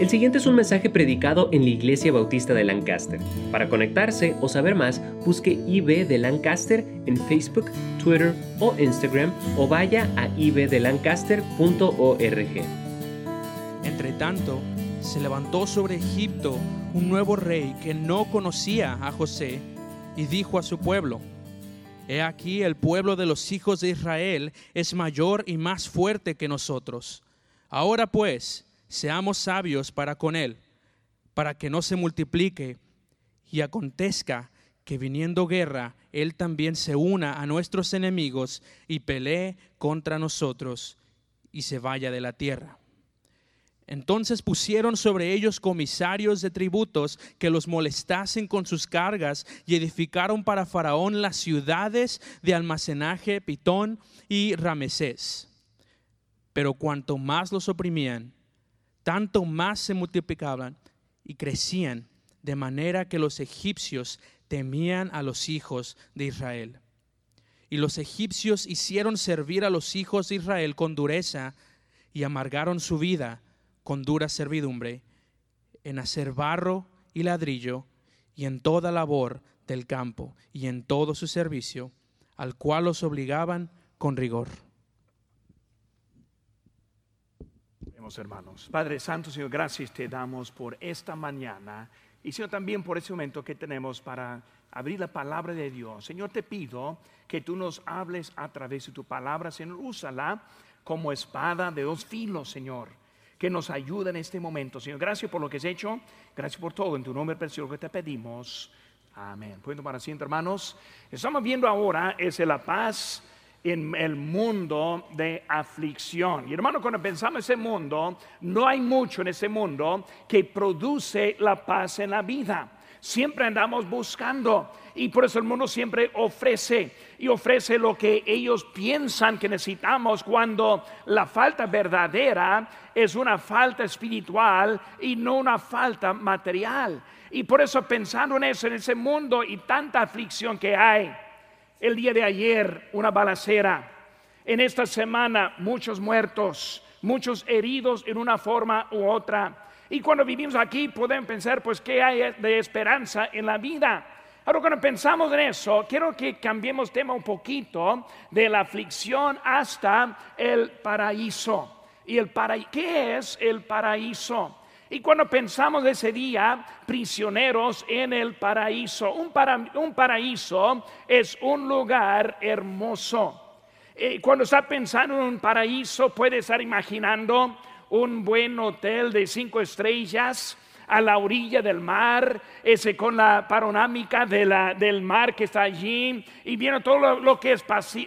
El siguiente es un mensaje predicado en la Iglesia Bautista de Lancaster. Para conectarse o saber más, busque IB de Lancaster en Facebook, Twitter o Instagram o vaya a ibdelancaster.org. Entre tanto, se levantó sobre Egipto un nuevo rey que no conocía a José y dijo a su pueblo, He aquí el pueblo de los hijos de Israel es mayor y más fuerte que nosotros. Ahora pues, seamos sabios para con él, para que no se multiplique y acontezca que viniendo guerra, él también se una a nuestros enemigos y pelee contra nosotros y se vaya de la tierra. Entonces pusieron sobre ellos comisarios de tributos que los molestasen con sus cargas y edificaron para Faraón las ciudades de almacenaje Pitón y Ramesés. Pero cuanto más los oprimían, tanto más se multiplicaban y crecían, de manera que los egipcios temían a los hijos de Israel. Y los egipcios hicieron servir a los hijos de Israel con dureza y amargaron su vida con dura servidumbre en hacer barro y ladrillo y en toda labor del campo y en todo su servicio, al cual los obligaban con rigor. Hermanos. Padre Santo, Señor, gracias te damos por esta mañana y Señor también por ese momento que tenemos para abrir la palabra de Dios. Señor, te pido que tú nos hables a través de tu palabra, Señor, úsala como espada de dos filos, Señor, que nos ayude en este momento. Señor, gracias por lo que has hecho, gracias por todo, en tu nombre precioso que te pedimos. Amén. Pueden tomar asiento, hermanos. Estamos viendo ahora es la paz en el mundo de aflicción. Y hermano, cuando pensamos en ese mundo, no hay mucho en ese mundo que produce la paz en la vida. Siempre andamos buscando y por eso el mundo siempre ofrece y ofrece lo que ellos piensan que necesitamos cuando la falta verdadera es una falta espiritual y no una falta material. Y por eso pensando en eso, en ese mundo y tanta aflicción que hay, el día de ayer una balacera. En esta semana muchos muertos, muchos heridos en una forma u otra. Y cuando vivimos aquí podemos pensar, pues, ¿qué hay de esperanza en la vida? Ahora, cuando pensamos en eso, quiero que cambiemos tema un poquito de la aflicción hasta el paraíso. ¿Y el paraíso? ¿Qué es el paraíso? Y cuando pensamos de ese día, prisioneros en el paraíso, un, paraíso es un lugar hermoso. Eh, cuando está pensando en un paraíso, puede estar imaginando un buen hotel de cinco estrellas a la orilla del mar, ese con la panorámica del mar que está allí y viendo todo lo, lo que es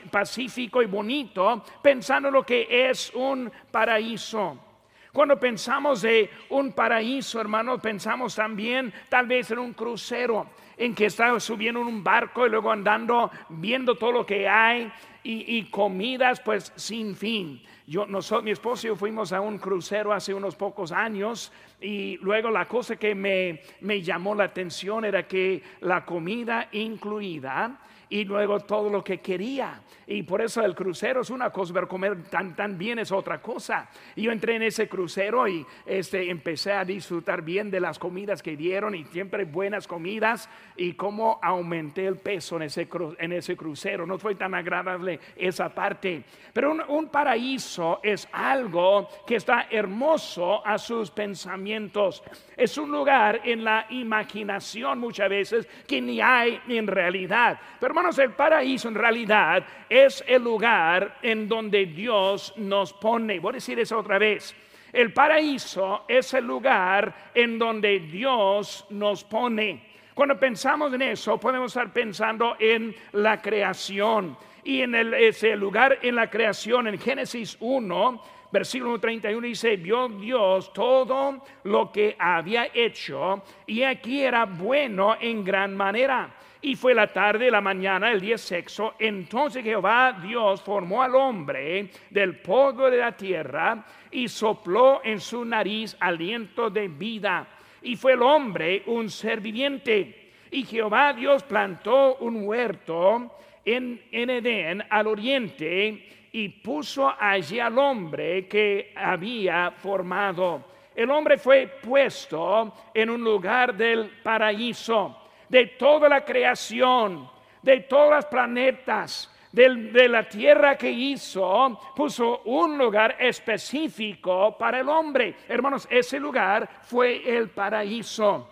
pacífico y bonito, pensando en lo que es un paraíso. Cuando pensamos de un paraíso, hermano, pensamos también tal vez en un crucero en que está subiendo en un barco y luego andando viendo todo lo que hay y, comidas pues sin fin. Yo, nosotros, mi esposo y yo fuimos a un crucero hace unos pocos años y luego la cosa que me, me llamó la atención era que la comida incluida y luego todo lo que quería. Y por eso el crucero es una cosa, pero comer tan, tan bien es otra cosa. Y yo entré en ese crucero y este, empecé a disfrutar bien de las comidas que dieron y siempre buenas comidas y cómo aumenté el peso en ese, en ese crucero. No fue tan agradable esa parte. Pero un, un paraíso es algo que está hermoso a sus pensamientos. Es un lugar en la imaginación muchas veces que ni hay en realidad. Pero el paraíso en realidad es el lugar en donde Dios nos pone. Voy a decir eso otra vez. El paraíso es el lugar en donde Dios nos pone. Cuando pensamos en eso, podemos estar pensando en la creación. Y en ese lugar en la creación, en Génesis 1, versículo 31 dice, vio Dios todo lo que había hecho y aquí era bueno en gran manera. Y fue la tarde, la mañana, el día sexto. Entonces Jehová Dios formó al hombre del polvo de la tierra y sopló en su nariz aliento de vida. Y fue el hombre un ser viviente. Y Jehová Dios plantó un huerto en, en Edén al oriente y puso allí al hombre que había formado. El hombre fue puesto en un lugar del paraíso, de toda la creación, de todos los planetas, de la tierra que hizo, puso un lugar específico para el hombre. Hermanos, ese lugar fue el paraíso.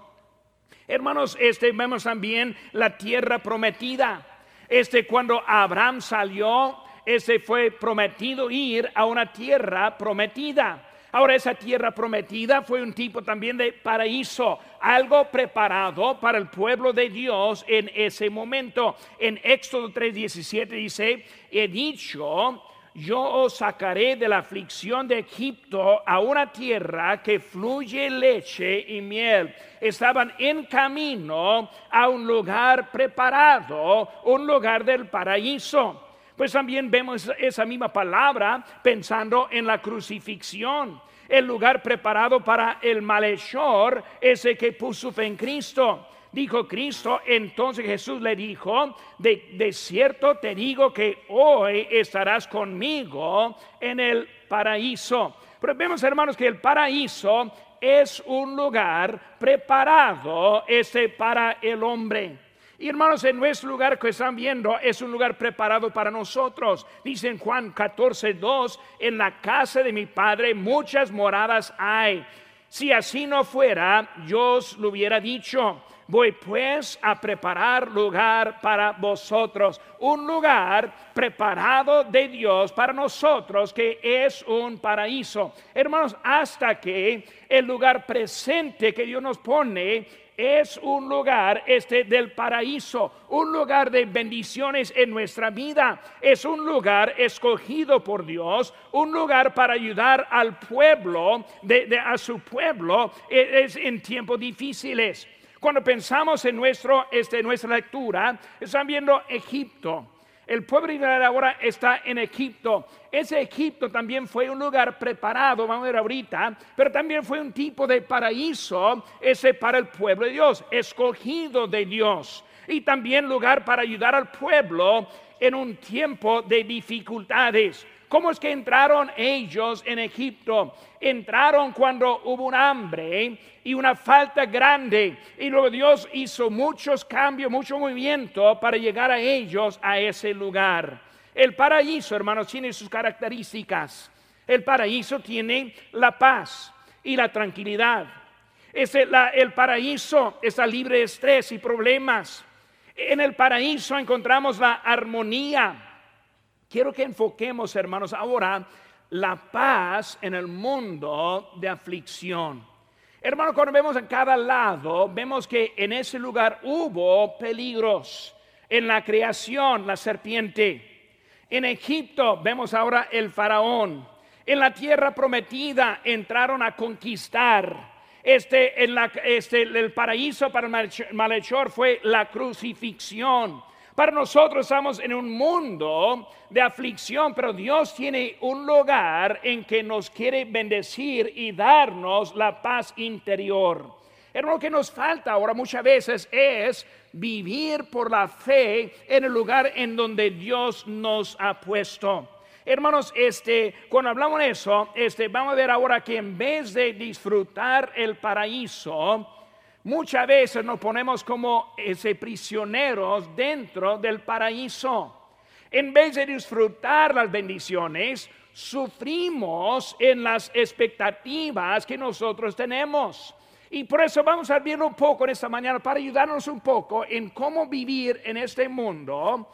Hermanos, este vemos también la tierra prometida. Este cuando Abraham salió, ese fue prometido ir a una tierra prometida. Ahora esa tierra prometida fue un tipo también de paraíso, algo preparado para el pueblo de Dios en ese momento. En Éxodo 3:17 dice, he dicho, yo os sacaré de la aflicción de Egipto a una tierra que fluye leche y miel. Estaban en camino a un lugar preparado, un lugar del paraíso. Pues también vemos esa misma palabra pensando en la crucifixión. El lugar preparado para el malhechor, ese que puso fe en Cristo. Dijo Cristo, entonces Jesús le dijo, de, de cierto te digo que hoy estarás conmigo en el paraíso. Pero vemos hermanos que el paraíso es un lugar preparado ese para el hombre. Y hermanos, en nuestro lugar que están viendo es un lugar preparado para nosotros. Dice en Juan 14, 2, en la casa de mi Padre muchas moradas hay. Si así no fuera, yo os lo hubiera dicho. Voy pues a preparar lugar para vosotros, un lugar preparado de Dios para nosotros que es un paraíso. Hermanos, hasta que el lugar presente que Dios nos pone es un lugar este del paraíso, un lugar de bendiciones en nuestra vida. Es un lugar escogido por Dios, un lugar para ayudar al pueblo, de, a su pueblo e, es, en tiempos difíciles. Cuando pensamos en nuestro, este, nuestra lectura, están viendo Egipto. El pueblo de Israel ahora está en Egipto. Ese Egipto también fue un lugar preparado, vamos a ver ahorita, pero también fue un tipo de paraíso, ese para el pueblo de Dios, escogido de Dios. Y también lugar para ayudar al pueblo en un tiempo de dificultades. ¿Cómo es que entraron ellos en Egipto? Entraron cuando hubo un hambre y una falta grande. Y luego Dios hizo muchos cambios, mucho movimiento para llegar a ellos a ese lugar. El paraíso, hermanos, tiene sus características. El paraíso tiene la paz y la tranquilidad. el paraíso está libre de estrés y problemas. En el paraíso encontramos la armonía Quiero que enfoquemos, hermanos, ahora la paz en el mundo de aflicción. Hermanos, cuando vemos a cada lado, vemos que en ese lugar hubo peligros. En la creación, la serpiente. En Egipto vemos ahora el faraón. En la tierra prometida entraron a conquistar. Este, en la, este, el paraíso para el malhechor fue la crucifixión. Para nosotros estamos en un mundo de aflicción, pero Dios tiene un lugar en que nos quiere bendecir y darnos la paz interior. Hermano, lo que nos falta ahora muchas veces es vivir por la fe en el lugar en donde Dios nos ha puesto. Hermanos, este, cuando hablamos de eso, este, vamos a ver ahora que en vez de disfrutar el paraíso, Muchas veces nos ponemos como ese prisioneros dentro del paraíso. En vez de disfrutar las bendiciones, sufrimos en las expectativas que nosotros tenemos. Y por eso vamos a ver un poco en esta mañana para ayudarnos un poco en cómo vivir en este mundo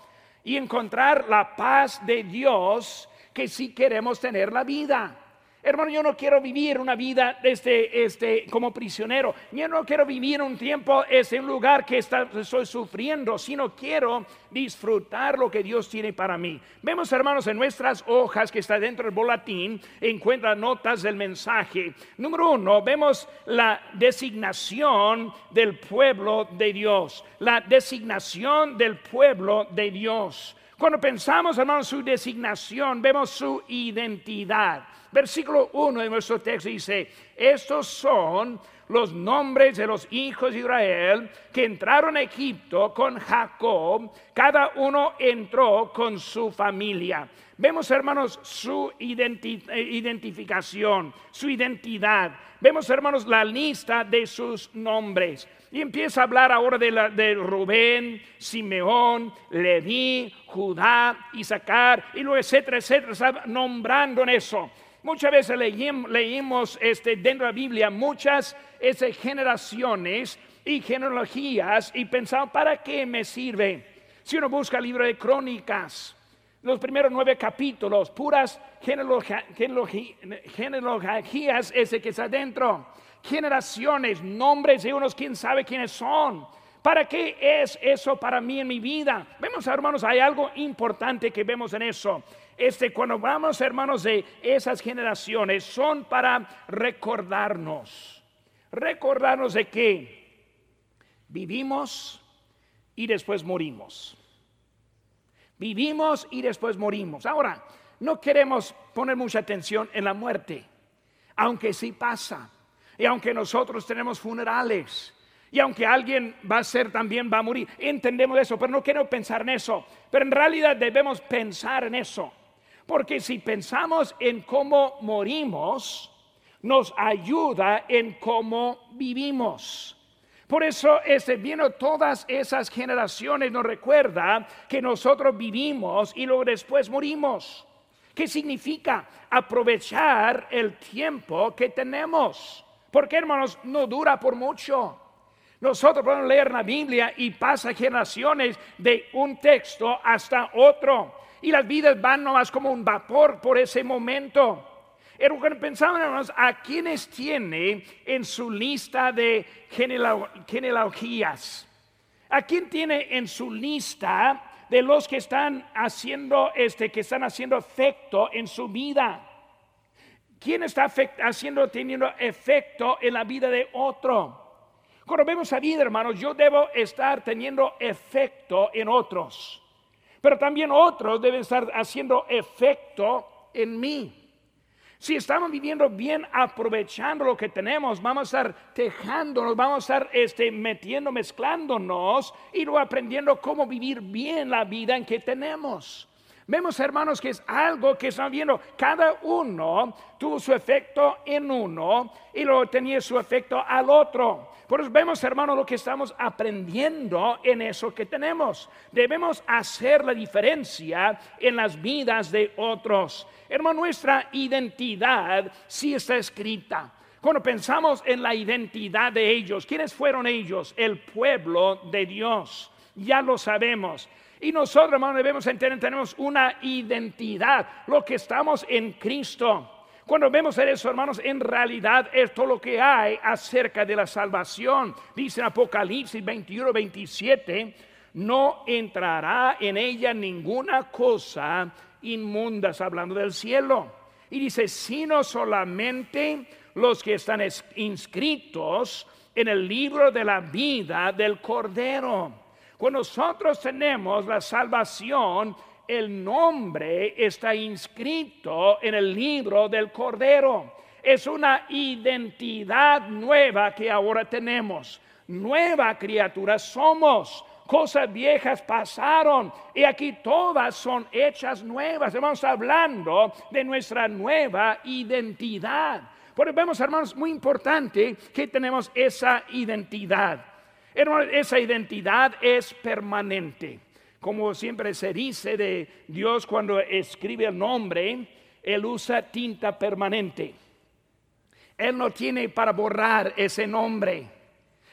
y encontrar la paz de Dios que si queremos tener la vida. Hermano, yo no quiero vivir una vida este, este, como prisionero. Yo no quiero vivir un tiempo en un lugar que estoy sufriendo, sino quiero disfrutar lo que Dios tiene para mí. Vemos, hermanos, en nuestras hojas que está dentro del boletín, encuentra notas del mensaje. Número uno, vemos la designación del pueblo de Dios. La designación del pueblo de Dios. Cuando pensamos, hermanos, su designación, vemos su identidad. Versículo 1 de nuestro texto dice, estos son los nombres de los hijos de Israel que entraron a Egipto con Jacob, cada uno entró con su familia. Vemos, hermanos, su eh, identificación, su identidad. Vemos, hermanos, la lista de sus nombres. Y empieza a hablar ahora de, la, de Rubén, Simeón, Leví, Judá, Isaacar, y luego etcétera, etcétera, está nombrando en eso. Muchas veces leímos, este, dentro de la Biblia muchas esas generaciones y genealogías y pensamos, ¿para qué me sirve? Si uno busca el libro de crónicas, los primeros nueve capítulos, puras genealogías, ese que está dentro, generaciones, nombres de unos, quién sabe quiénes son. ¿Para qué es eso para mí en mi vida? Vemos, hermanos, hay algo importante que vemos en eso este, cuando vamos, hermanos, de esas generaciones, son para recordarnos. Recordarnos de que vivimos y después morimos. Vivimos y después morimos. Ahora, no queremos poner mucha atención en la muerte, aunque sí pasa. Y aunque nosotros tenemos funerales, y aunque alguien va a ser también, va a morir, entendemos eso, pero no quiero pensar en eso. Pero en realidad debemos pensar en eso. Porque si pensamos en cómo morimos, nos ayuda en cómo vivimos. Por eso, este, viendo todas esas generaciones, nos recuerda que nosotros vivimos y luego después morimos. ¿Qué significa? Aprovechar el tiempo que tenemos. Porque, hermanos, no dura por mucho. Nosotros podemos leer la Biblia y pasa generaciones de un texto hasta otro y las vidas van nomás como un vapor por ese momento. Pero cuando pensamos a quienes tiene en su lista de genealogías, a quién tiene en su lista de los que están haciendo este, que están haciendo efecto en su vida. ¿Quién está haciendo, teniendo efecto en la vida de otro? Cuando vemos a vida, hermanos, yo debo estar teniendo efecto en otros pero también otros deben estar haciendo efecto en mí. Si estamos viviendo bien, aprovechando lo que tenemos, vamos a estar tejándonos, vamos a estar este, metiendo, mezclándonos y luego aprendiendo cómo vivir bien la vida en que tenemos. Vemos, hermanos, que es algo que están viendo. Cada uno tuvo su efecto en uno y luego tenía su efecto al otro. Por eso vemos, hermano, lo que estamos aprendiendo en eso que tenemos. Debemos hacer la diferencia en las vidas de otros. Hermano, nuestra identidad sí está escrita. Cuando pensamos en la identidad de ellos, ¿quiénes fueron ellos? El pueblo de Dios. Ya lo sabemos. Y nosotros, hermano, debemos entender, tenemos una identidad, lo que estamos en Cristo. Cuando vemos eso, hermanos, en realidad es todo lo que hay acerca de la salvación. Dice en Apocalipsis 21, 27, no entrará en ella ninguna cosa inmunda, hablando del cielo. Y dice, sino solamente los que están inscritos en el libro de la vida del Cordero. Cuando nosotros tenemos la salvación, el nombre está inscrito en el libro del Cordero. Es una identidad nueva que ahora tenemos. Nueva criatura somos. Cosas viejas pasaron y aquí todas son hechas nuevas. Estamos hablando de nuestra nueva identidad. Por vemos, hermanos, muy importante que tenemos esa identidad. Esa identidad es permanente como siempre se dice de Dios cuando escribe el nombre, Él usa tinta permanente. Él no tiene para borrar ese nombre.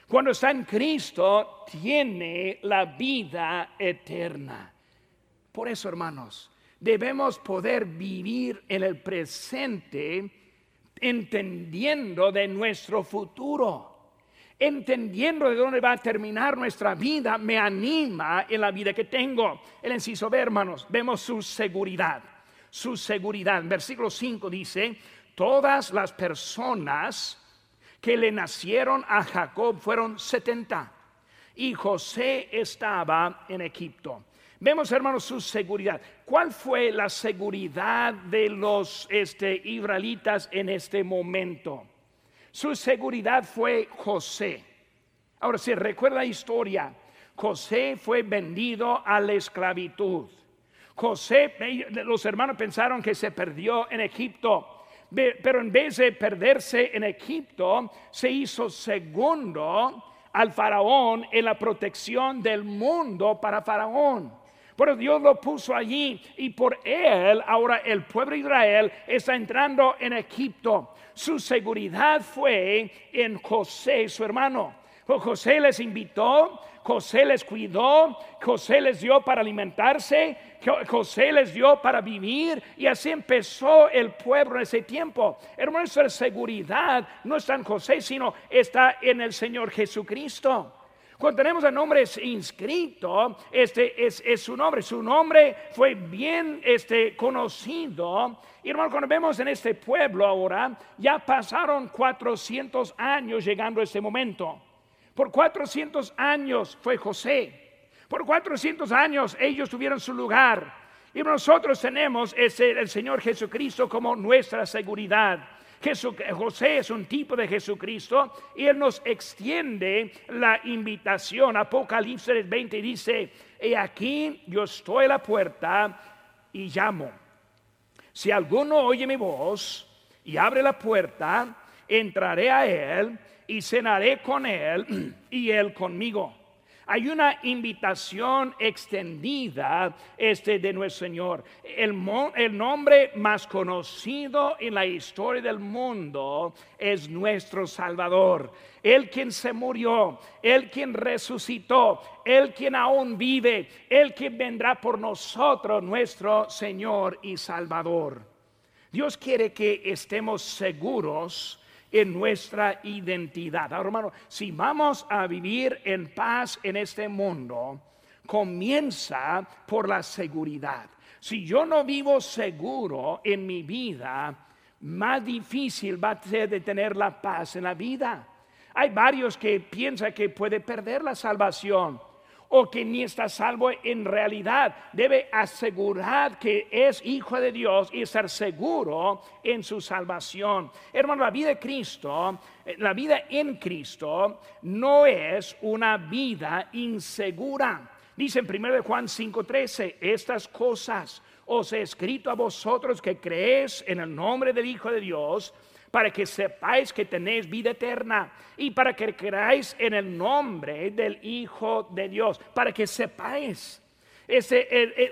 Cuando está en Cristo, tiene la vida eterna. Por eso, hermanos, debemos poder vivir en el presente entendiendo de nuestro futuro entendiendo de dónde va a terminar nuestra vida, me anima en la vida que tengo. El inciso B, hermanos, vemos su seguridad. Su seguridad. Versículo 5 dice, todas las personas que le nacieron a Jacob fueron 70 y José estaba en Egipto. Vemos, hermanos, su seguridad. ¿Cuál fue la seguridad de los este, israelitas en este momento? Su seguridad fue José. Ahora, si recuerda la historia, José fue vendido a la esclavitud. José, los hermanos pensaron que se perdió en Egipto, pero en vez de perderse en Egipto, se hizo segundo al faraón en la protección del mundo para faraón. Pero Dios lo puso allí y por él ahora el pueblo de Israel está entrando en Egipto. Su seguridad fue en José, su hermano. José les invitó, José les cuidó, José les dio para alimentarse, José les dio para vivir y así empezó el pueblo en ese tiempo. Hermano, nuestra seguridad no está en José, sino está en el Señor Jesucristo. Cuando tenemos el nombre inscrito, este es, su nombre. Su nombre fue bien este, conocido. Y hermano, cuando vemos en este pueblo ahora, ya pasaron 400 años llegando a este momento. Por 400 años fue José. Por 400 años ellos tuvieron su lugar. Y nosotros tenemos ese, el Señor Jesucristo como nuestra seguridad. José es un tipo de Jesucristo y Él nos extiende la invitación. Apocalipsis 20 dice, y aquí yo estoy a la puerta y llamo. Si alguno oye mi voz y abre la puerta, entraré a Él y cenaré con Él y Él conmigo hay una invitación extendida este de nuestro Señor. El, el, nombre más conocido en la historia del mundo es nuestro Salvador. El quien se murió, el quien resucitó, el quien aún vive, el quien vendrá por nosotros, nuestro Señor y Salvador. Dios quiere que estemos seguros en nuestra identidad. Ahora, hermano, si vamos a vivir en paz en este mundo, comienza por la seguridad. Si yo no vivo seguro en mi vida, más difícil va a ser de tener la paz en la vida. Hay varios que piensan que puede perder la salvación o que ni está salvo en realidad. Debe asegurar que es hijo de Dios y estar seguro en su salvación. Hermano, la vida de Cristo, eh, la vida en Cristo no es una vida insegura. Dice en 1 Juan 5:13, estas cosas os he escrito a vosotros que creéis en el nombre del Hijo de Dios para que sepáis que tenéis vida eterna y para que creáis en el nombre del Hijo de Dios, para que sepáis.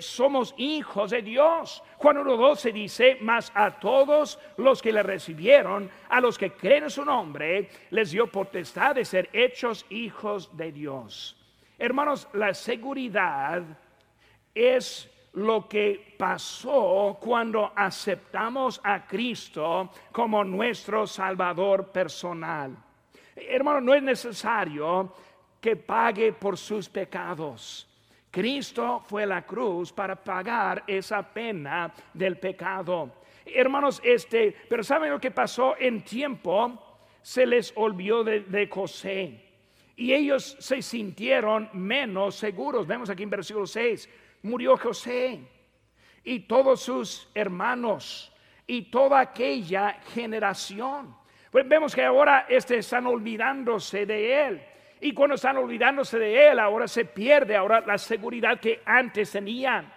Somos hijos de Dios. Juan 1.12 dice, mas a todos los que le recibieron, a los que creen en su nombre, les dio potestad de ser hechos hijos de Dios. Hermanos, la seguridad es lo que pasó cuando aceptamos a Cristo como nuestro Salvador personal. Hermano, no es necesario que pague por sus pecados. Cristo fue a la cruz para pagar esa pena del pecado. Hermanos, este, pero ¿saben lo que pasó en tiempo? Se les olvidó de, José. Y ellos se sintieron menos seguros. Vemos aquí en versículo 6 murió José y todos sus hermanos y toda aquella generación. Pues vemos que ahora este, están olvidándose de él. Y cuando están olvidándose de él, ahora se pierde ahora la seguridad que antes tenían.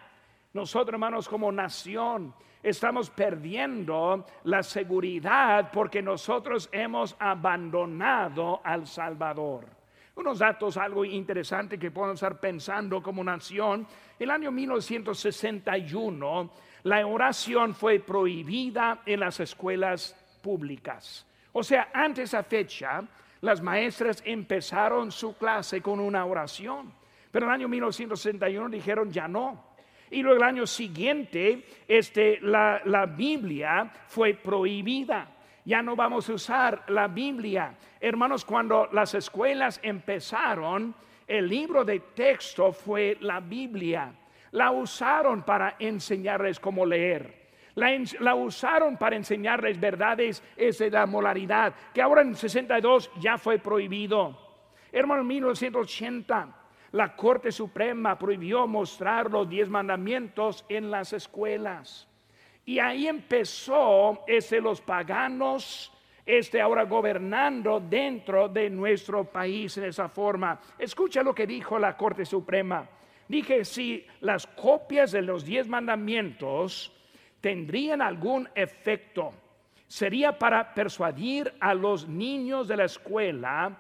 Nosotros, hermanos, como nación, estamos perdiendo la seguridad porque nosotros hemos abandonado al Salvador. Unos datos algo interesante que podemos estar pensando como nación. El año 1961 la oración fue prohibida en las escuelas públicas. O sea, antes de esa fecha, las maestras empezaron su clase con una oración. Pero en el año 1961 dijeron ya no. Y luego el año siguiente, este, la, la Biblia fue prohibida ya no vamos a usar la Biblia. Hermanos, cuando las escuelas empezaron, el libro de texto fue la Biblia. La usaron para enseñarles cómo leer. La, usaron para enseñarles verdades de la moralidad, que ahora en 62 ya fue prohibido. Hermano, en 1980 La Corte Suprema prohibió mostrar los diez mandamientos en las escuelas. Y ahí empezó ese, los paganos, este ahora gobernando dentro de nuestro país en esa forma. Escucha lo que dijo la Corte Suprema. Dije, si las copias de los diez mandamientos tendrían algún efecto, sería para persuadir a los niños de la escuela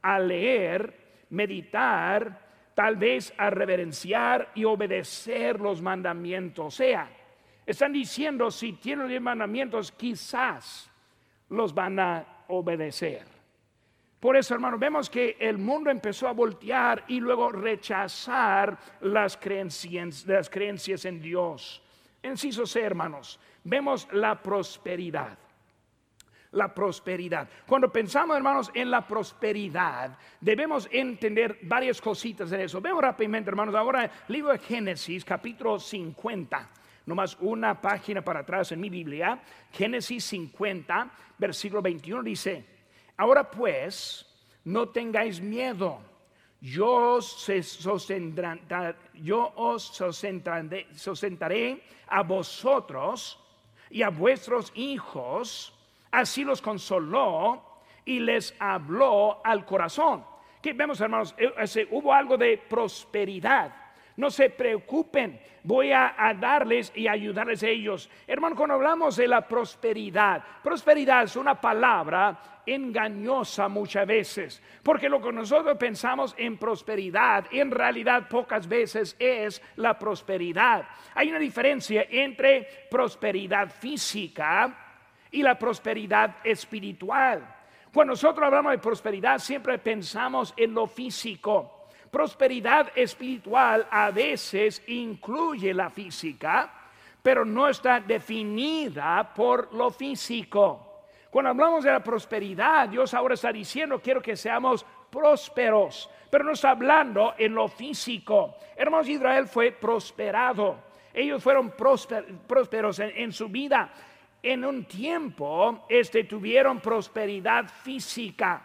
a leer, meditar, tal vez a reverenciar y obedecer los mandamientos. O sea, están diciendo, si tienen los mandamientos, quizás los van a obedecer. Por eso, hermano, vemos que el mundo empezó a voltear y luego rechazar las creencias, las creencias en Dios. Enciso C, hermanos, vemos la prosperidad la prosperidad. Cuando pensamos, hermanos, en la prosperidad, debemos entender varias cositas de eso. Vemos rápidamente, hermanos, ahora libro de Génesis, capítulo 50. Nomás una página para atrás en mi Biblia. Génesis 50, versículo 21 dice, ahora pues, no tengáis miedo. Yo os yo os a vosotros y a vuestros hijos Así los consoló y les habló al corazón. Que vemos, hermanos, e, hubo algo de prosperidad. No se preocupen, voy a, darles y ayudarles a ellos. Hermano, cuando hablamos de la prosperidad, prosperidad es una palabra engañosa muchas veces, porque lo que nosotros pensamos en prosperidad, en realidad pocas veces es la prosperidad. Hay una diferencia entre prosperidad física, y la prosperidad espiritual. Cuando nosotros hablamos de prosperidad, siempre pensamos en lo físico. Prosperidad espiritual a veces incluye la física, pero no está definida por lo físico. Cuando hablamos de la prosperidad, Dios ahora está diciendo, quiero que seamos prósperos, pero no está hablando en lo físico. Hermanos, Israel fue prosperado. Ellos fueron prósperos en, su vida en un tiempo este, tuvieron prosperidad física,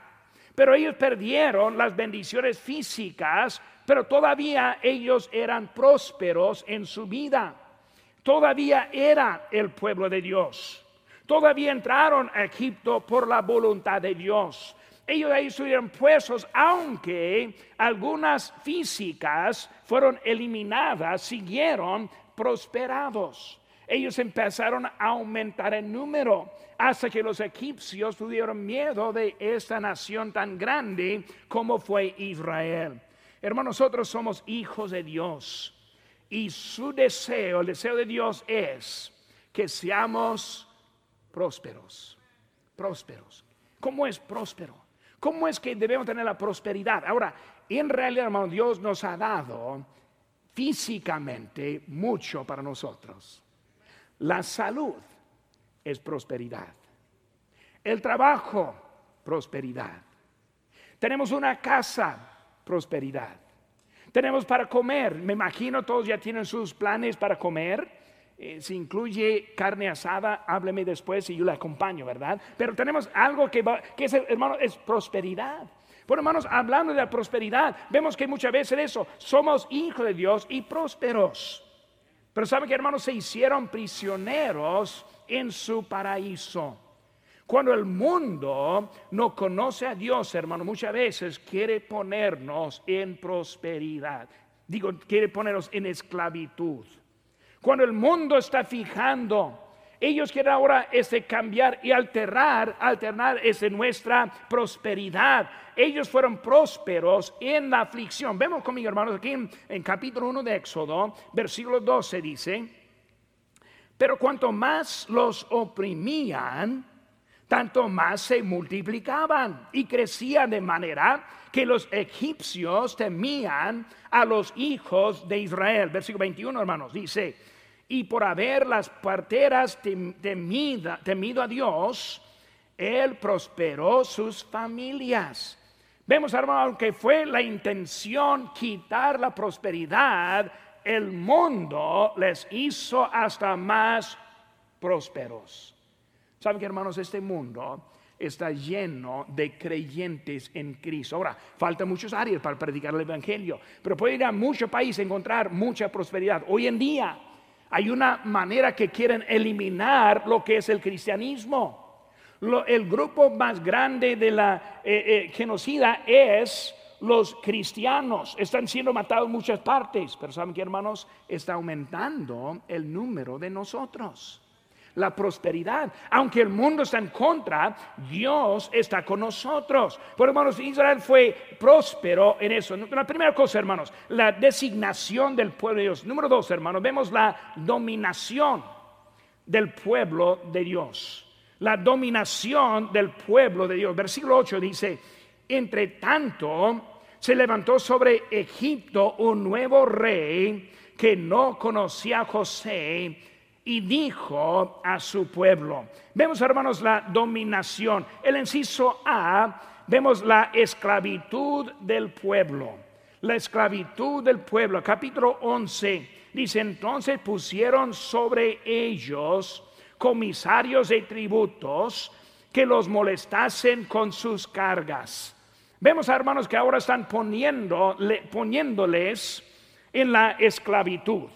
pero ellos perdieron las bendiciones físicas, pero todavía ellos eran prósperos en su vida. Todavía era el pueblo de Dios. Todavía entraron a Egipto por la voluntad de Dios. Ellos ahí estuvieron puestos, aunque algunas físicas fueron eliminadas, siguieron prosperados ellos empezaron a aumentar en número hasta que los egipcios tuvieron miedo de esta nación tan grande como fue Israel. Hermanos, nosotros somos hijos de Dios y su deseo, el deseo de Dios es que seamos prósperos, prósperos. ¿Cómo es próspero? ¿Cómo es que debemos tener la prosperidad? Ahora, en realidad, hermano, Dios nos ha dado físicamente mucho para nosotros. La salud es prosperidad. El trabajo, prosperidad. Tenemos una casa, prosperidad. Tenemos para comer. Me imagino todos ya tienen sus planes para comer. Eh, si incluye carne asada, hábleme después y yo le acompaño, ¿verdad? Pero tenemos algo que, que es, hermano, es prosperidad. Bueno, hermanos, hablando de la prosperidad, vemos que muchas veces eso, somos hijos de Dios y prósperos. Pero saben que hermanos se hicieron prisioneros en su paraíso. Cuando el mundo no conoce a Dios, hermano, muchas veces quiere ponernos en prosperidad. Digo, quiere ponernos en esclavitud. Cuando el mundo está fijando ellos quieren ahora este, cambiar y alterar, alternar este, nuestra prosperidad. Ellos fueron prósperos en la aflicción. Vemos conmigo, hermanos, aquí en, capítulo 1 de Éxodo, versículo 12 dice, pero cuanto más los oprimían, tanto más se multiplicaban y crecían de manera que los egipcios temían a los hijos de Israel. Versículo 21, hermanos, dice, y por haber las parteras temido, a Dios, Él prosperó sus familias. Vemos, hermano, aunque fue la intención quitar la prosperidad, el mundo les hizo hasta más prósperos. ¿Saben que, hermanos, este mundo está lleno de creyentes en Cristo. Ahora, falta muchos áreas para predicar el Evangelio, pero puede ir a muchos países encontrar mucha prosperidad. Hoy en día hay una manera que quieren eliminar lo que es el cristianismo. el grupo más grande de la eh, eh, genocida es los cristianos. Están siendo matados en muchas partes, pero ¿saben qué, hermanos? Está aumentando el número de nosotros la prosperidad. Aunque el mundo está en contra, Dios está con nosotros. Por hermanos, Israel fue próspero en eso. La primera cosa, hermanos, la designación del pueblo de Dios. Número dos, hermanos, vemos la dominación del pueblo de Dios. La dominación del pueblo de Dios. Versículo 8 dice, entre tanto, se levantó sobre Egipto un nuevo rey que no conocía a José y dijo a su pueblo. Vemos, hermanos, la dominación. El inciso A, vemos la esclavitud del pueblo. La esclavitud del pueblo. Capítulo 11 dice, entonces pusieron sobre ellos comisarios de tributos que los molestasen con sus cargas. Vemos, hermanos, que ahora están poniendo, poniéndoles en la esclavitud.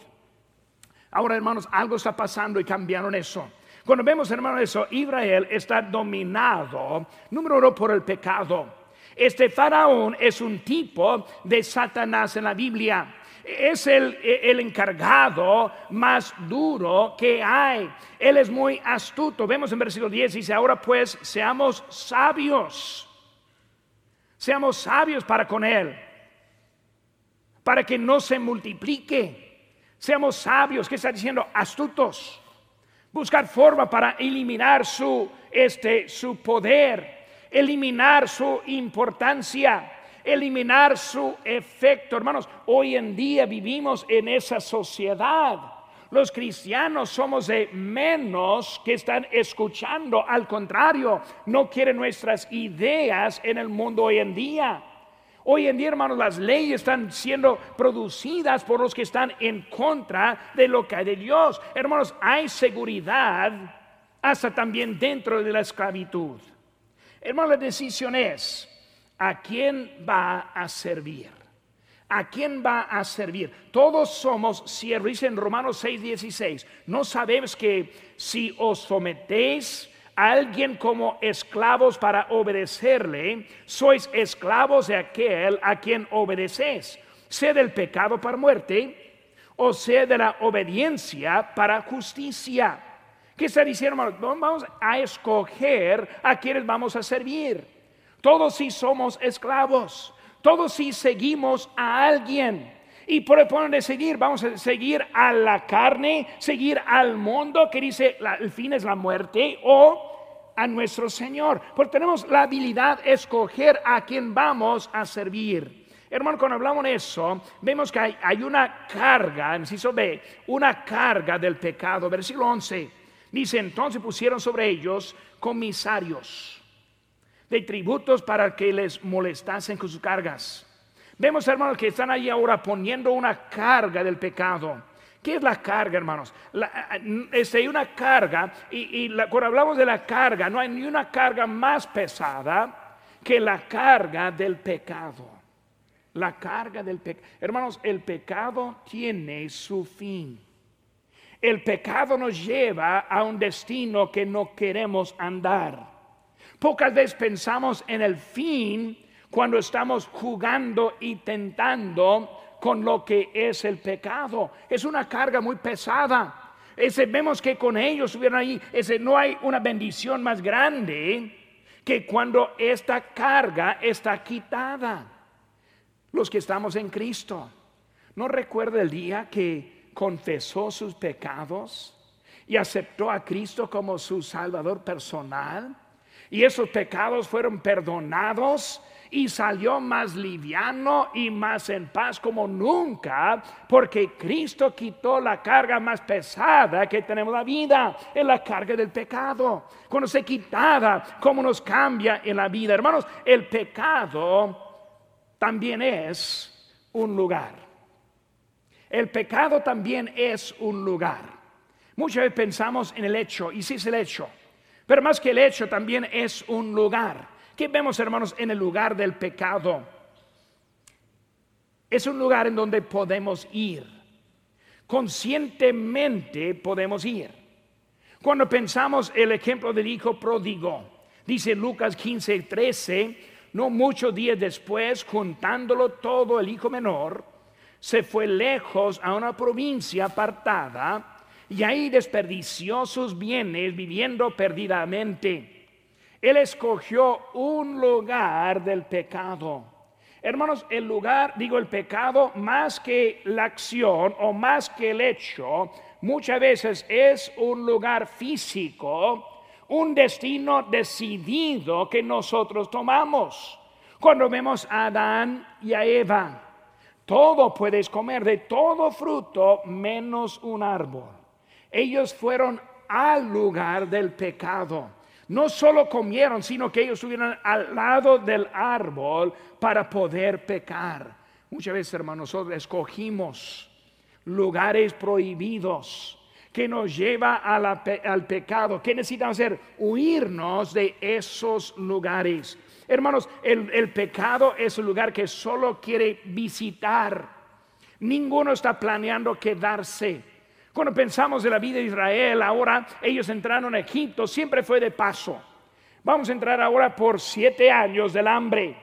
Ahora, hermanos, algo está pasando y cambiaron eso. Cuando vemos, hermanos, eso, Israel está dominado, número uno, por el pecado. Este faraón es un tipo de Satanás en la Biblia. Es el, el, encargado más duro que hay. Él es muy astuto. Vemos en versículo 10, dice, ahora pues seamos sabios. Seamos sabios para con él. Para que no se multiplique. Seamos sabios, ¿qué está diciendo? Astutos. Buscar forma para eliminar su, este, su poder, eliminar su importancia, eliminar su efecto. Hermanos, hoy en día vivimos en esa sociedad. Los cristianos somos de menos que están escuchando. Al contrario, no quieren nuestras ideas en el mundo hoy en día. Hoy en día, hermanos, las leyes están siendo producidas por los que están en contra de lo que hay de Dios. Hermanos, hay seguridad hasta también dentro de la esclavitud. Hermanos, la decisión es, ¿a quién va a servir? ¿A quién va a servir? Todos somos siervos, dice en Romanos 6, 16. No sabemos que si os sometéis alguien como esclavos para obedecerle, sois esclavos de aquel a quien obedeces, sea del pecado para muerte o sea de la obediencia para justicia. ¿Qué está diciendo? Vamos a escoger a quienes vamos a servir. Todos si somos esclavos, todos si seguimos a alguien. Y por el de seguir, vamos a seguir a la carne, seguir al mundo que dice el fin es la muerte o a nuestro Señor. Porque tenemos la habilidad de escoger a quien vamos a servir. Hermano, cuando hablamos de eso, vemos que hay, una carga, inciso B, una carga del pecado. Versículo 11 dice: Entonces pusieron sobre ellos comisarios de tributos para que les molestasen con sus cargas. Vemos, hermanos, que están ahí ahora poniendo una carga del pecado. ¿Qué es la carga, hermanos? Este, hay una carga, y, cuando hablamos de la carga, no hay ni una carga más pesada que la carga del pecado. La carga del pecado. Hermanos, el pecado tiene su fin. El pecado nos lleva a un destino que no queremos andar. Pocas veces pensamos en el fin cuando estamos jugando y tentando con lo que es el pecado. Es una carga muy pesada. Ese, vemos que con ellos estuvieron ahí, ese, no hay una bendición más grande que cuando esta carga está quitada. Los que estamos en Cristo. ¿No recuerda el día que confesó sus pecados y aceptó a Cristo como su Salvador personal? Y esos pecados fueron perdonados y salió más liviano y más en paz como nunca, porque Cristo quitó la carga más pesada que tenemos la vida, es la carga del pecado. Cuando se quitada, cómo nos cambia en la vida. Hermanos, el pecado también es un lugar. El pecado también es un lugar. Muchas veces pensamos en el hecho, y si es el hecho, Pero más que el hecho, también es un lugar. ¿Qué vemos, hermanos, en el lugar del pecado? Es un lugar en donde podemos ir. Conscientemente podemos ir. Cuando pensamos el ejemplo del hijo pródigo, dice Lucas 15, 13, no muchos días después, juntándolo todo el hijo menor, se fue lejos a una provincia apartada y ahí desperdició sus bienes viviendo perdidamente. Él escogió un lugar del pecado. Hermanos, el lugar, digo el pecado, más que la acción o más que el hecho, muchas veces es un lugar físico, un destino decidido que nosotros tomamos. Cuando vemos a Adán y a Eva, todo puedes comer de todo fruto menos un árbol. Ellos fueron al lugar del pecado. No solo comieron, sino que ellos estuvieron al lado del árbol para poder pecar. Muchas veces, hermanos, nosotros escogimos lugares prohibidos que nos lleva al pecado. ¿Qué necesitamos hacer? Huirnos de esos lugares. Hermanos, el, el pecado es un lugar que solo quiere visitar. Ninguno está planeando quedarse. Cuando pensamos de la vida de Israel, ahora ellos entraron a Egipto, siempre fue de paso. Vamos a entrar ahora por siete años del hambre.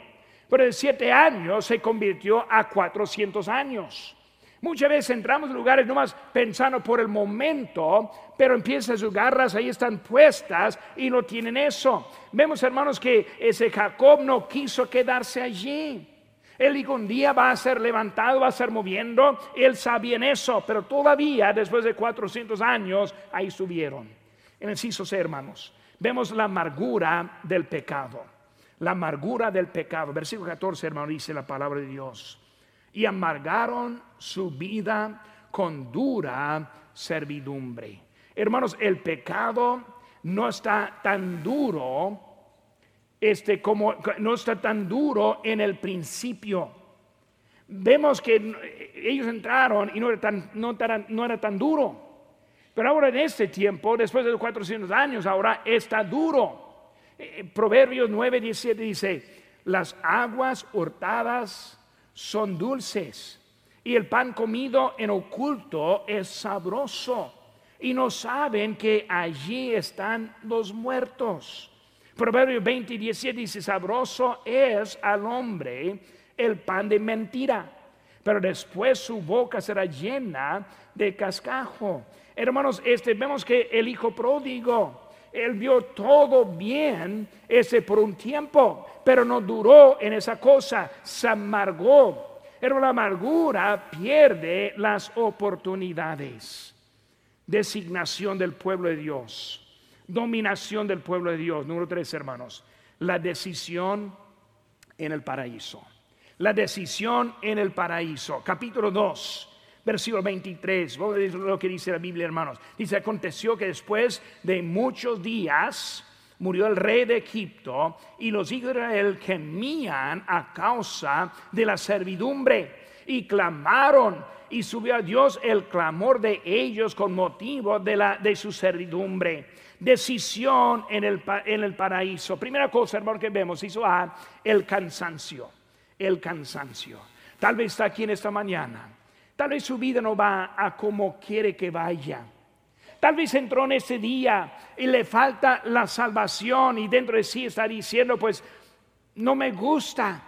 Pero de siete años se convirtió a cuatrocientos años. Muchas veces entramos en lugares nomás pensando por el momento, pero empiezan sus garras, ahí están puestas y no tienen eso. Vemos, hermanos, que ese Jacob no quiso quedarse allí. Él dijo, un día va a ser levantado, va a ser moviendo. Él sabía en eso, pero todavía, después de 400 años, ahí subieron. En el ciso hermanos, vemos la amargura del pecado. La amargura del pecado. Versículo 14, hermano, dice la palabra de Dios y amargaron su vida con dura servidumbre. Hermanos, el pecado no está tan duro, este como no está tan duro en el principio. Vemos que ellos entraron y no era tan, no, no era tan duro. Pero ahora en este tiempo, después de los 400 años, ahora está duro. Eh, Proverbios 9, 17 dice, las aguas hurtadas son dulces y el pan comido en oculto es sabroso y no saben que allí están los muertos. Proverbio 20 y 17 dice, sabroso es al hombre el pan de mentira, pero después su boca será llena de cascajo. Hermanos, este, vemos que el hijo pródigo, él vio todo bien ese por un tiempo, pero no duró en esa cosa, se amargó. Pero la amargura pierde las oportunidades. Designación del pueblo de Dios. Dominación del pueblo de Dios. Número tres, hermanos. La decisión en el paraíso. La decisión en el paraíso. Capítulo 2 versículo 23. Vamos a ver lo que dice la Biblia, hermanos. Dice, aconteció que después de muchos días murió el rey de Egipto y los hijos de Israel gemían a causa de la servidumbre y clamaron y subió a Dios el clamor de ellos con motivo de, la, de su servidumbre. Decisión en el, en el paraíso. Primera cosa, hermano, que vemos, hizo a el cansancio. El cansancio. Tal vez está aquí en esta mañana Tal vez su vida no va a como quiere que vaya. Tal vez entró en ese día y le falta la salvación y dentro de sí está diciendo, pues no me gusta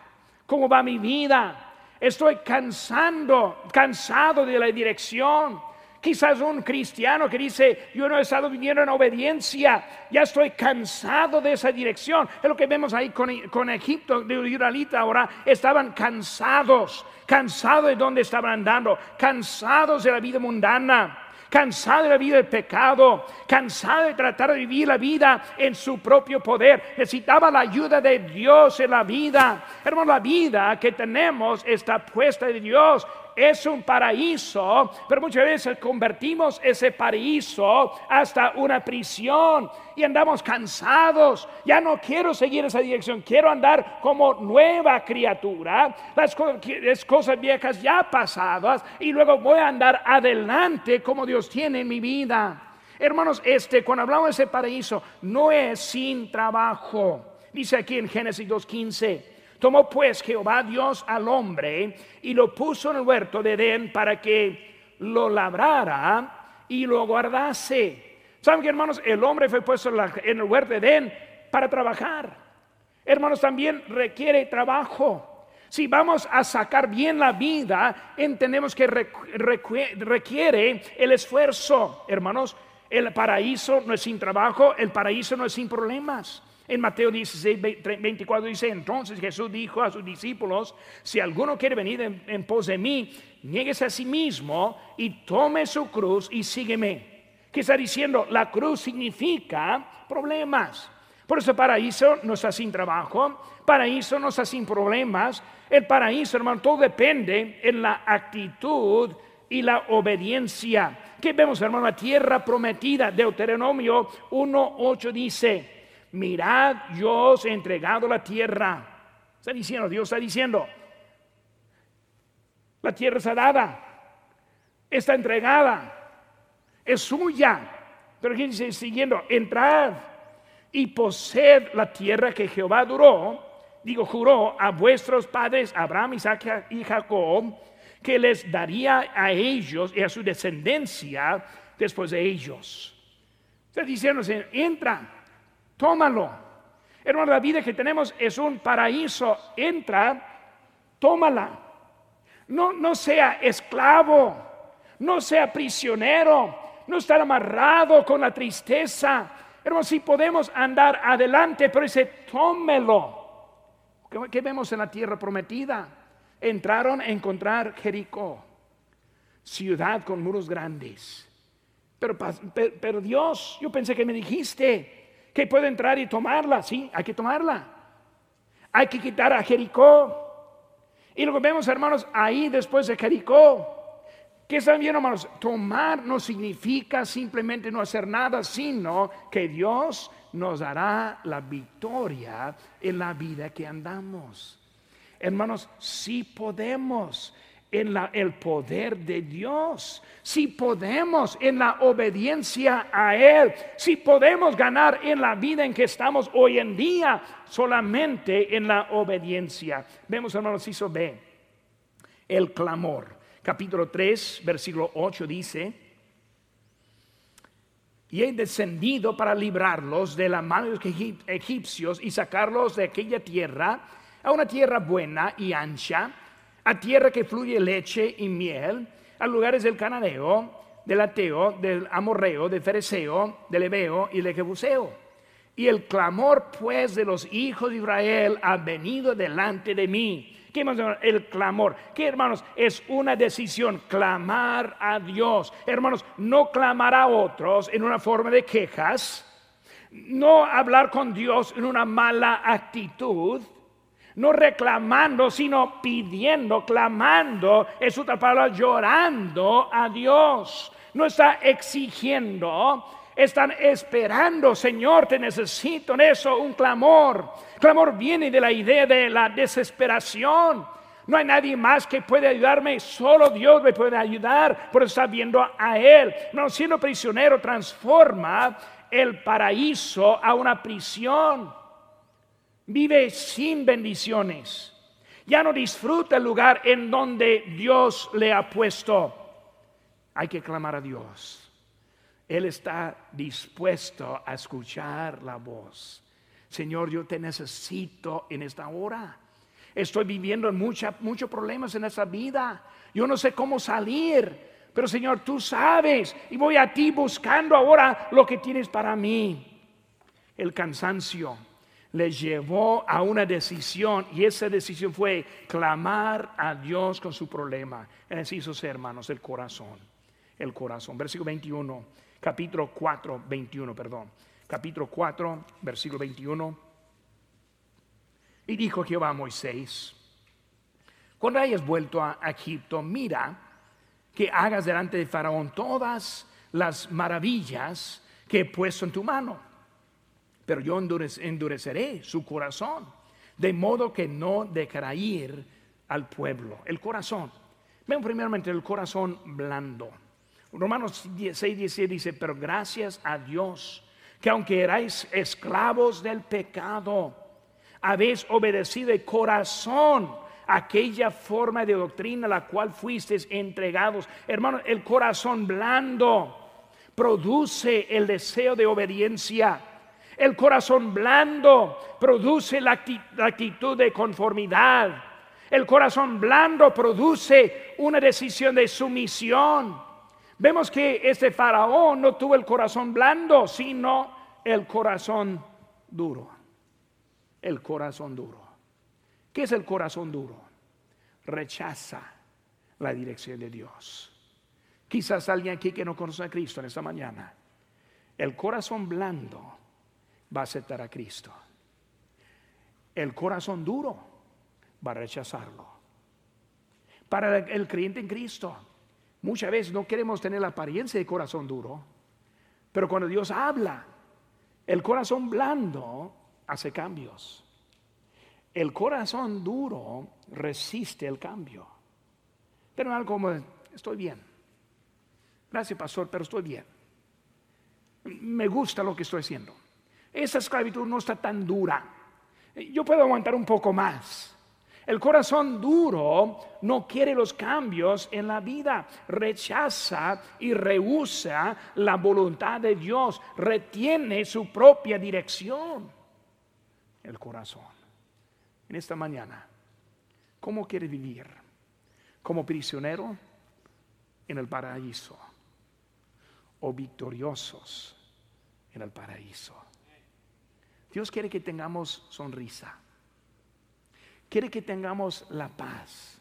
cómo va mi vida. Estoy cansando, cansado de la dirección. Quizás un cristiano que dice, yo no he estado viviendo en obediencia, ya estoy cansado de esa dirección. Es lo que vemos ahí con, Egipto, de Israelita ahora, estaban cansados, cansados de dónde estaban andando, cansados de la vida mundana cansado de la vida del pecado, cansado de tratar de vivir la vida en su propio poder. Necesitaba la ayuda de Dios en la vida. Hermano, la vida que tenemos está puesta de Dios es un paraíso, pero muchas veces convertimos ese paraíso hasta una prisión y andamos cansados. Ya no quiero seguir esa dirección, quiero andar como nueva criatura. Las cosas viejas ya pasadas y luego voy a andar adelante como Dios tiene en mi vida. Hermanos, este, cuando hablamos de ese paraíso, no es sin trabajo. Dice aquí en Génesis 2.15, tomó pues Jehová Dios al hombre y lo puso en el huerto de Edén para que lo labrara y lo guardase. ¿Saben que hermanos? El hombre fue puesto en el huerto de Edén para trabajar. Hermanos, también requiere trabajo. Si vamos a sacar bien la vida, entendemos que requiere el esfuerzo. Hermanos, el paraíso no es sin trabajo, el paraíso no es sin problemas. En Mateo 16, 24 dice, entonces Jesús dijo a sus discípulos, si alguno quiere venir en, pos de mí, nieguese a sí mismo y tome su cruz y sígueme. ¿Qué está diciendo? La cruz significa problemas. Por eso el paraíso no está sin trabajo, paraíso no está sin problemas. El paraíso, hermano, todo depende en la actitud y la obediencia. ¿Qué vemos, hermano? La tierra prometida, Deuteronomio 1.8 dice, mirad, yo os he entregado la tierra. Está diciendo, Dios está diciendo, la tierra está dada, está entregada, es suya. Pero aquí dice, siguiendo, entrad y poseed la tierra que Jehová duró, digo, juró a vuestros padres Abraham, Isaac y Jacob, que les daría a ellos y a su descendencia después de ellos. Está diciendo, entra, tómalo. Hermano, la vida que tenemos es un paraíso. Entra, tómala. No, no sea esclavo, no sea prisionero, no estar amarrado con la tristeza, Hermano, si podemos andar adelante, pero dice, tómelo. ¿Qué vemos en la tierra prometida? Entraron a encontrar Jericó, ciudad con muros grandes. Pero, pero, Dios, yo pensé que me dijiste que puedo entrar y tomarla. Sí, hay que tomarla. Hay que quitar a Jericó. Y lo que vemos, hermanos, ahí después de Jericó, ¿Qué están viendo, hermanos? Tomar no significa simplemente no hacer nada, sino que Dios nos dará la victoria en la vida que andamos. Hermanos, si podemos en la, el poder de Dios, si podemos en la obediencia a Él, si podemos ganar en la vida en que estamos hoy en día, solamente en la obediencia. Vemos, hermanos, hizo B, el clamor capítulo 3, versículo 8 dice, y he descendido para librarlos de la mano de los egipcios y sacarlos de aquella tierra a una tierra buena y ancha, a tierra que fluye leche y miel, a lugares del cananeo, del ateo, del amorreo, del fereceo, del ebeo y del jebuseo. Y el clamor pues de los hijos de Israel ha venido delante de mí el clamor? ¿Qué hermanos? Es una decisión, clamar a Dios. Hermanos, no clamar a otros en una forma de quejas, no hablar con Dios en una mala actitud, no reclamando, sino pidiendo, clamando, es otra palabra, llorando a Dios. No está exigiendo, están esperando, Señor, te necesito en eso, un clamor. Clamor viene de la idea de la desesperación. No hay nadie más que puede ayudarme, solo Dios me puede ayudar, por estar viendo a Él. No, siendo prisionero transforma el paraíso a una prisión. Vive sin bendiciones. Ya no disfruta el lugar en donde Dios le ha puesto. Hay que clamar a Dios. Él está dispuesto a escuchar la voz. Señor, yo te necesito en esta hora. Estoy viviendo en muchos problemas en esta vida. Yo no sé cómo salir, pero Señor, tú sabes y voy a ti buscando ahora lo que tienes para mí. El cansancio le llevó a una decisión y esa decisión fue clamar a Dios con su problema. Él hizo ser, hermanos, el corazón. El corazón. Versículo 21 capítulo 4, 21, perdón. Capítulo 4, versículo 21. Y dijo Jehová a Moisés, cuando hayas vuelto a Egipto, mira que hagas delante de Faraón todas las maravillas que he puesto en tu mano. Pero yo endureceré su corazón, de modo que no dejará al pueblo. El corazón. Ven primeramente el corazón blando Romanos 6, 17 dice, pero gracias a Dios, que aunque erais esclavos del pecado, habéis obedecido de corazón aquella forma de doctrina a la cual fuisteis entregados. Hermano, el corazón blando produce el deseo de obediencia. El corazón blando produce la actitud de conformidad. El corazón blando produce una decisión de sumisión. Vemos que este faraón no tuvo el corazón blando, sino el corazón duro. El corazón duro. ¿Qué es el corazón duro? Rechaza la dirección de Dios. Quizás alguien aquí que no conoce a Cristo en esta mañana. El corazón blando va a aceptar a Cristo. El corazón duro va a rechazarlo. Para el creyente en Cristo, Muchas veces no queremos tener la apariencia de corazón duro, pero cuando Dios habla, el corazón blando hace cambios. El corazón duro resiste el cambio. Pero algo como, estoy bien. Gracias, pastor, pero estoy bien. Me gusta lo que estoy haciendo. Esa esclavitud no está tan dura. Yo puedo aguantar un poco más. El corazón duro no quiere los cambios en la vida, rechaza y rehúsa la voluntad de Dios, retiene su propia dirección. El corazón. En esta mañana, ¿cómo quiere vivir? ¿Como prisionero en el paraíso? ¿O victoriosos en el paraíso? Dios quiere que tengamos sonrisa quiere que tengamos la paz.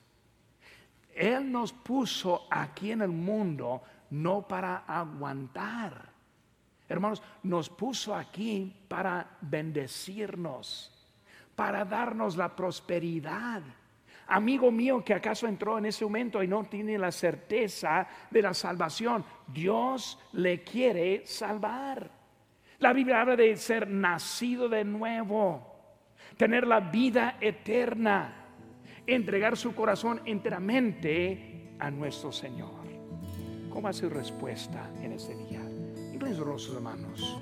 Él nos puso aquí en el mundo no para aguantar. Hermanos, nos puso aquí para bendecirnos, para darnos la prosperidad. Amigo mío que acaso entró en ese momento y no tiene la certeza de la salvación, Dios le quiere salvar. La Biblia habla de ser nacido de nuevo tener la vida eterna, entregar su corazón enteramente a nuestro Señor. ¿Cómo hace respuesta en este día? los hermanos.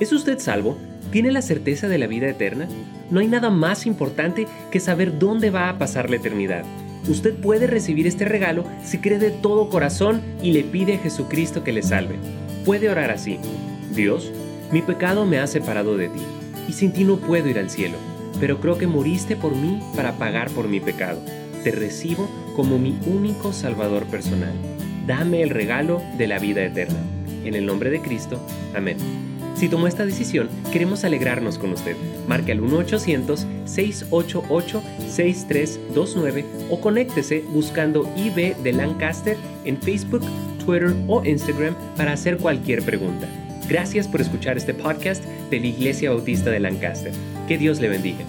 ¿Es usted salvo? ¿Tiene la certeza de la vida eterna? No hay nada más importante que saber dónde va a pasar la eternidad. Usted puede recibir este regalo si cree de todo corazón y le pide a Jesucristo que le salve. Puede orar así. Dios, mi pecado me ha separado de ti y sin ti no puedo ir al cielo, pero creo que moriste por mí para pagar por mi pecado. Te recibo como mi único Salvador personal. Dame el regalo de la vida eterna. En el nombre de Cristo. Amén. Si tomó esta decisión, queremos alegrarnos con usted. Marque al 1-800-688-6329 o conéctese buscando IB de Lancaster en Facebook, Twitter o Instagram para hacer cualquier pregunta. Gracias por escuchar este podcast de la Iglesia Bautista de Lancaster. Que Dios le bendiga.